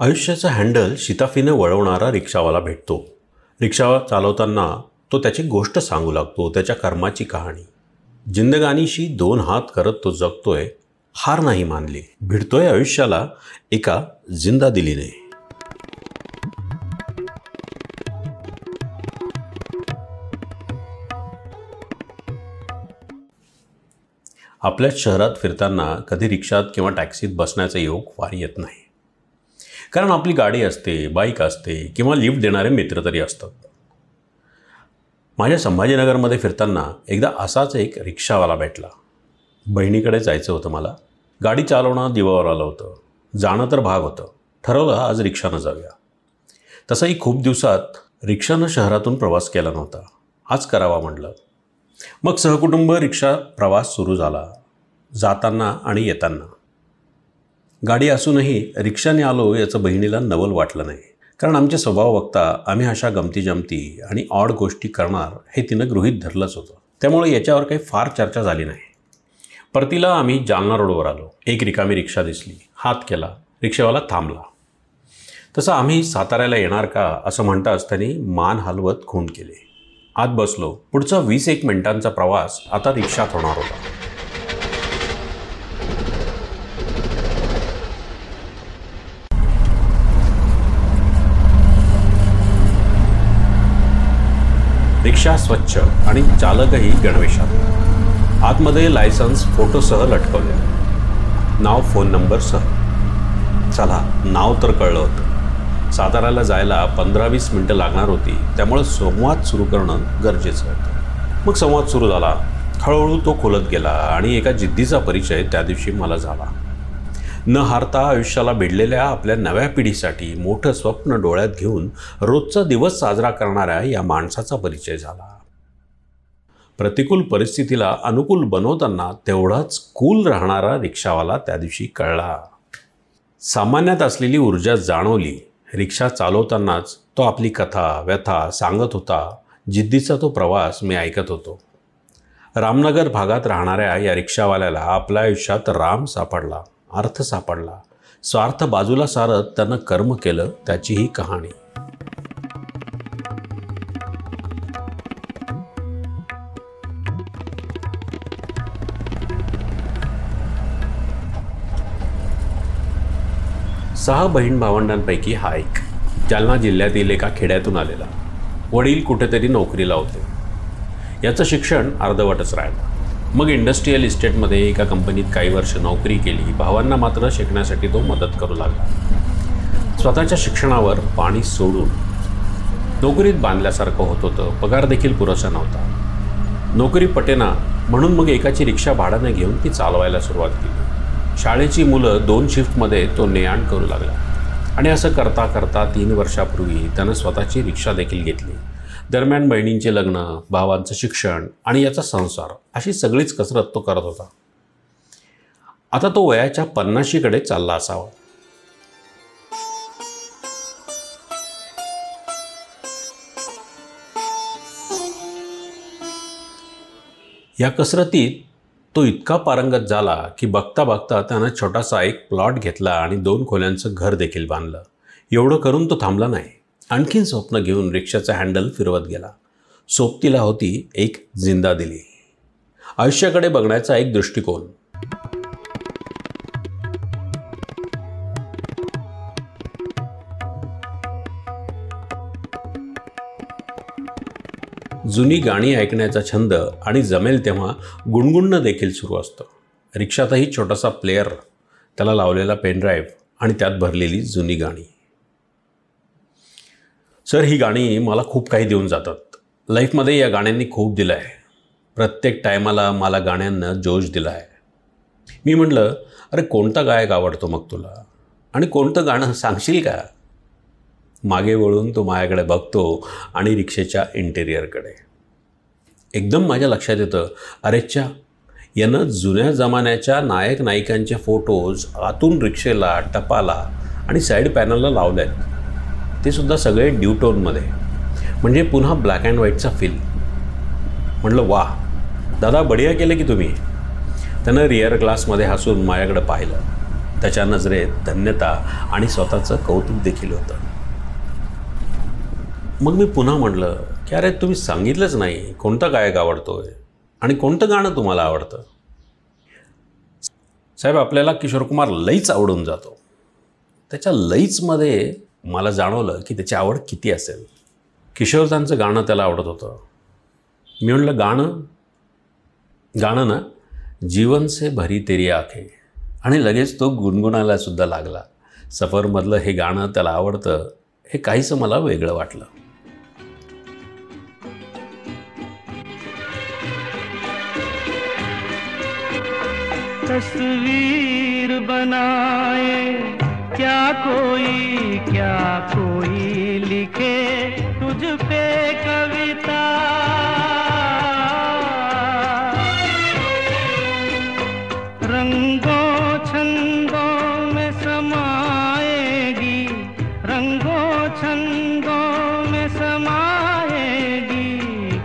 आयुष्याचं हँडल शिताफीने वळवणारा रिक्षावाला भेटतो. रिक्षा चालवताना तो त्याची गोष्ट सांगू लागतो त्याच्या कर्माची कहाणी. जिंदगानीशी दोन हात करत तो जगतोय हार नाही मानली. भिडतोय आयुष्याला एका जिंदा दिलीने आपल्याच शहरात फिरताना कधी रिक्षात किंवा टॅक्सीत बसण्याचा योग फार येत नाही. कारण आपली गाडी असते बाईक असते किंवा लिफ्ट देणारे मित्र तरी असतात. माझ्या संभाजीनगरमध्ये फिरताना एकदा असाच एक रिक्षावाला भेटला. बहिणीकडे जायचं होतं मला. गाडी चालवणं दिवावर आलं होतं. जाणं तर भाग होतं. ठरवलं आज रिक्षानं जाऊया. तसंही खूप दिवसात रिक्षानं शहरातून प्रवास केला नव्हता. आज करावा म्हटलं. मग सहकुटुंब रिक्षा प्रवास सुरू झाला. जाताना आणि येताना. गाडी असूनही रिक्षाने आलो याचं बहिणीला नवल वाटलं नाही. कारण आमचे स्वभाव बघता आम्ही अशा गमती जमती आणि ऑड गोष्टी करणार हे तिनं गृहीत धरलंच होतं. त्यामुळे याच्यावर काही फार चर्चा झाली नाही. परतीला आम्ही जालना रोडवर आलो. एक रिकामी रिक्षा दिसली. हात केला. रिक्षावाला थांबला. तसं आम्ही साताऱ्याला येणार का? असं म्हणता असताना मान हलवत खून केले. आत बसलो. पुढचा वीस एक मिनिटांचा प्रवास आता रिक्षात होणार होता. रिक्षा स्वच्छ आणि चालकही गणवेशात. आतमध्ये लायसन्स फोटोसह लटकवले. नाव फोन नंबरसह चला नाव तर कळलं होतं. साताऱ्याला जायला पंधरा वीस मिनटं लागणार होती. त्यामुळे संवाद सुरू करणं गरजेचं होतं. मग संवाद सुरू झाला. हळूहळू तो खोलत गेला आणि एका जिद्दीचा परिचय त्या दिवशी मला झाला. न हारता आयुष्याला भिडलेल्या आपल्या नव्या पिढीसाठी मोठं स्वप्न डोळ्यात घेऊन रोजचा दिवस साजरा करणाऱ्या या माणसाचा परिचय झाला. प्रतिकूल परिस्थितीला अनुकूल बनवताना तेवढाच कूल राहणारा रिक्षावाला त्या दिवशी कळला. सामान्यात असलेली ऊर्जा जाणवली. रिक्षा चालवतानाच तो आपली कथा व्यथा सांगत होता जिद्दीचा तो प्रवास मी ऐकत होतो. रामनगर भागात राहणाऱ्या या रिक्षावाल्याला आपल्या आयुष्यात राम सापडला. अर्थ सापडला. स्वार्थ बाजूला सारत त्यानं कर्म केलं त्याची ही कहाणी. सहा बहीण भावंडांपैकी हा एक जालना जिल्ह्यातील एका खेड्यातून आलेला. वडील कुठेतरी नोकरीला होते. याचं शिक्षण अर्धवटच राहिलं. मग इंडस्ट्रीयल इस्टेटमध्ये एका कंपनीत काही वर्ष नोकरी केली. भावांना मात्र शिकण्यासाठी तो मदत करू लागला. स्वतःच्या शिक्षणावर पाणी सोडून नोकरीत बांधल्यासारखं होत होतं. पगार देखील पुरेसा नव्हता. नोकरी पटेना म्हणून मग एकाची रिक्षा भाड्याने घेऊन ती चालवायला सुरुवात केली. शाळेची मुलं दोन शिफ्टमध्ये तो नेआण करू लागला. आणि असं करता करता तीन वर्षापूर्वी त्यानं स्वतःची रिक्षा देखील घेतली. दरम्यान बहिणींचे लग्न भावांचं शिक्षण आणि याचा संसार अशी सगळीच कसरत तो करत होता. आता तो वयाच्या पन्नाशीकडे चालला असावा. या कसरतीत तो इतका पारंगत झाला की बघता बघता त्यानं छोटासा एक प्लॉट घेतला आणि दोन खोल्यांचं घर देखील बांधलं. एवढं करून तो थांबला नाही. आणखीन स्वप्न घेऊन रिक्षाचा हँडल फिरवत गेला. सोबतीला होती एक जिंदा दिली. आयुष्याकडे बघण्याचा एक दृष्टिकोन. जुनी गाणी ऐकण्याचा छंद आणि जमेल तेव्हा गुणगुणणं देखील सुरू असतं. रिक्षातही छोटासा प्लेअर त्याला लावलेला पेनड्राईव्ह आणि त्यात भरलेली जुनी गाणी. सर ही गाणी मला खूप काही देऊन जातात. लाईफमध्ये या गाण्यांनी खूप दिलं आहे प्रत्येक टायमाला मला गाण्यांना जोश दिला आहे मी म्हटलं अरे कोणता गायक आवडतो मग तुला? आणि कोणतं गाणं सांगशील का? मागे वळून तो माझ्याकडे बघतो आणि रिक्षेच्या इंटेरियरकडे एकदम माझ्या लक्षात येतं अरेच्या यानं जुन्या जमान्याच्या नायक नायिकांचे फोटोज आतून रिक्षेला टपाला आणि साईड पॅनलला लावले आहेत ते सुद्धा सगळे ड्यू टोनमध्ये. म्हणजे पुन्हा ब्लॅक अँड व्हाईटचा फील म्हटलं वा दादा बढिया केलं की तुम्ही. त्यानं रिअर ग्लासमध्ये हसून माझ्याकडं पाहिलं. त्याच्या नजरेत धन्यता आणि स्वतःचं कौतुक देखील होतं. मग मी पुन्हा म्हटलं की अरे तुम्ही सांगितलंच नाही कोणता गायक आवडतोय आणि कोणतं गाणं तुम्हाला आवडतं? साहेब आपल्याला किशोर कुमार लईच आवडून जातो. त्याच्या लईचमध्ये मला जाणवलं की त्याची आवड किती असेल. किशोरदांचं गाणं त्याला आवडत होतं. मी म्हणलं गाणं? गाणं ना जीवन से भरी तेरी आखे. आणि लगेच तो गुणगुणायला सुद्धा लागला. सफरमधलं हे गाणं त्याला आवडतं हे काहीसं मला वेगळं वाटलं. तस्वीर बनाए क्या कोई क्या कोई लिखे तुझ पे कविता? रंगों छंदों में समाएगी, रंगों छंदों में समाएगी,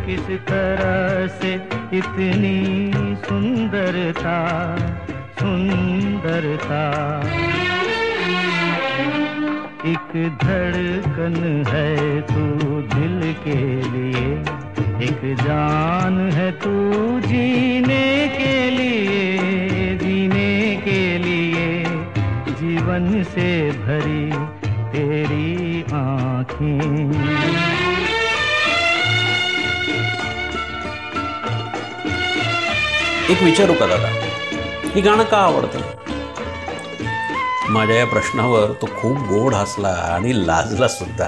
किस तरह से इतनी सुंदरता सुंदरता? एक धड़कन है तू दिल के लिए। एक जान है तू जीने के लिए, जीने के लिए। जीवन से भरी तेरी आँखें। एक विचारू का दादा हे गाणं का आवडतं? माझ्या या प्रश्नावर तो खूप गोड हसला आणि लाजला सुद्धा.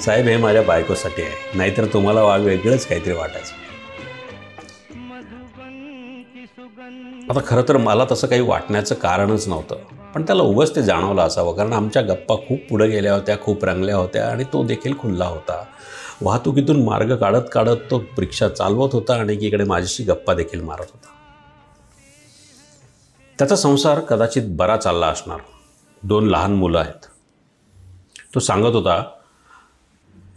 साहेब हे माझ्या बायकोसाठी आहे. नाहीतर तुम्हाला वाघ वेगळंच काहीतरी वाटायचं. आता खरं तर मला तसं काही वाटण्याचं कारणच नव्हतं. पण त्याला उगच ते जाणवलं असावं कारण आमच्या गप्पा खूप पुढे गेल्या होत्या खूप रंगल्या होत्या आणि तो देखील खुल्ला होता. वाहतुकीतून मार्ग काढत काढत तो रिक्षा चालवत होता आणि एकीकडे माझ्याशी गप्पा देखील मारत होता. त्याचा संसार कदाचित बरा चालला असणार. दोन लहान मुलं आहेत. तो सांगत होता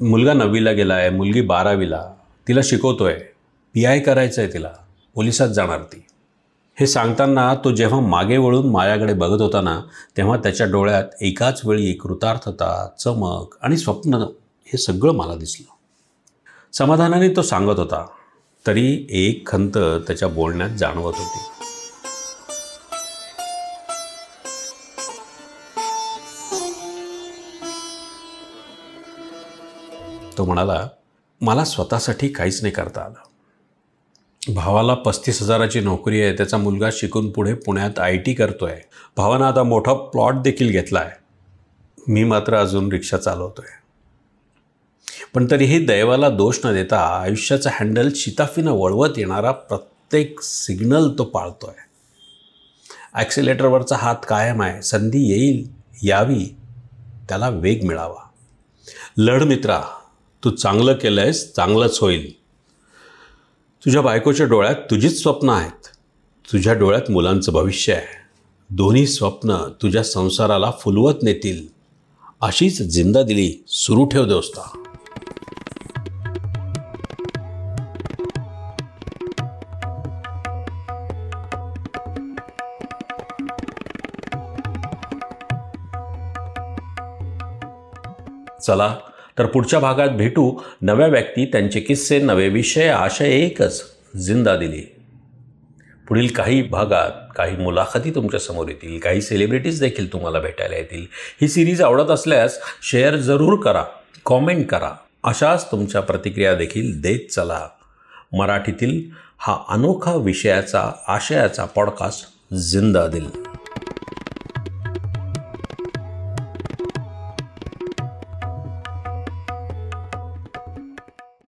मुलगा नववीला गेला आहे मुलगी बारावीला तिला शिकवतो आहे पी आय करायचं आहे तिला पोलिसात जाणार ती. हे सांगताना तो जेव्हा मागे वळून मायाकडे बघत होता ना तेव्हा त्याच्या डोळ्यात एकाच वेळी कृतार्थता चमक आणि स्वप्न हे सगळं मला दिसलं. समाधानाने तो सांगत होता तरी एक खंत त्याच्या बोलण्यात जाणवत होती. तो म्हणाला मला स्वतःसाठी काहीच नाही करता आलं. भावाला पस्तीस हजाराची नोकरी आहे त्याचा मुलगा शिकून पुढे पुण्यात आय टी करतो आहे भावानं आता मोठा प्लॉट देखील घेतला आहे मी मात्र अजून रिक्षा चालवतो आहे पण तरीही दैवाला दोष न देता आयुष्याचं हँडल शिताफीनं वळवत येणारा प्रत्येक सिग्नल तो पाळतो आहे ॲक्सिलेटरवरचा हात कायम आहे. संधी येईल यावी त्याला वेग मिळावा. लढ मित्रा तू चांगलं केलं आहेस चांगलंच होईल. तुझ्या बायकोच्या डोळ्यात तुझीच स्वप्न आहेत. तुझ्या डोळ्यात मुलांचं भविष्य आहे. दोन्ही स्वप्न तुझ्या संसाराला फुलवत नेतील. अशीच जिंदा दिली सुरू ठेव दोस्ता. चला तर पुढच्या भागात भेटू नव्या व्यक्ती त्यांचे किस्से नवे विषय आशय एकच जिंदा दिली. पुढील काही भागात काही मुलाखती तुमच्यासमोर येतील काही सेलिब्रिटीज देखील तुम्हाला भेटायला येतील. ही सिरीज आवडत असल्यास शेअर जरूर करा कॉमेंट करा. अशाच तुमच्या प्रतिक्रिया देखील देत चला. मराठीतील हा अनोखा विषयाचा आशयाचा पॉडकास्ट जिंदा दिल.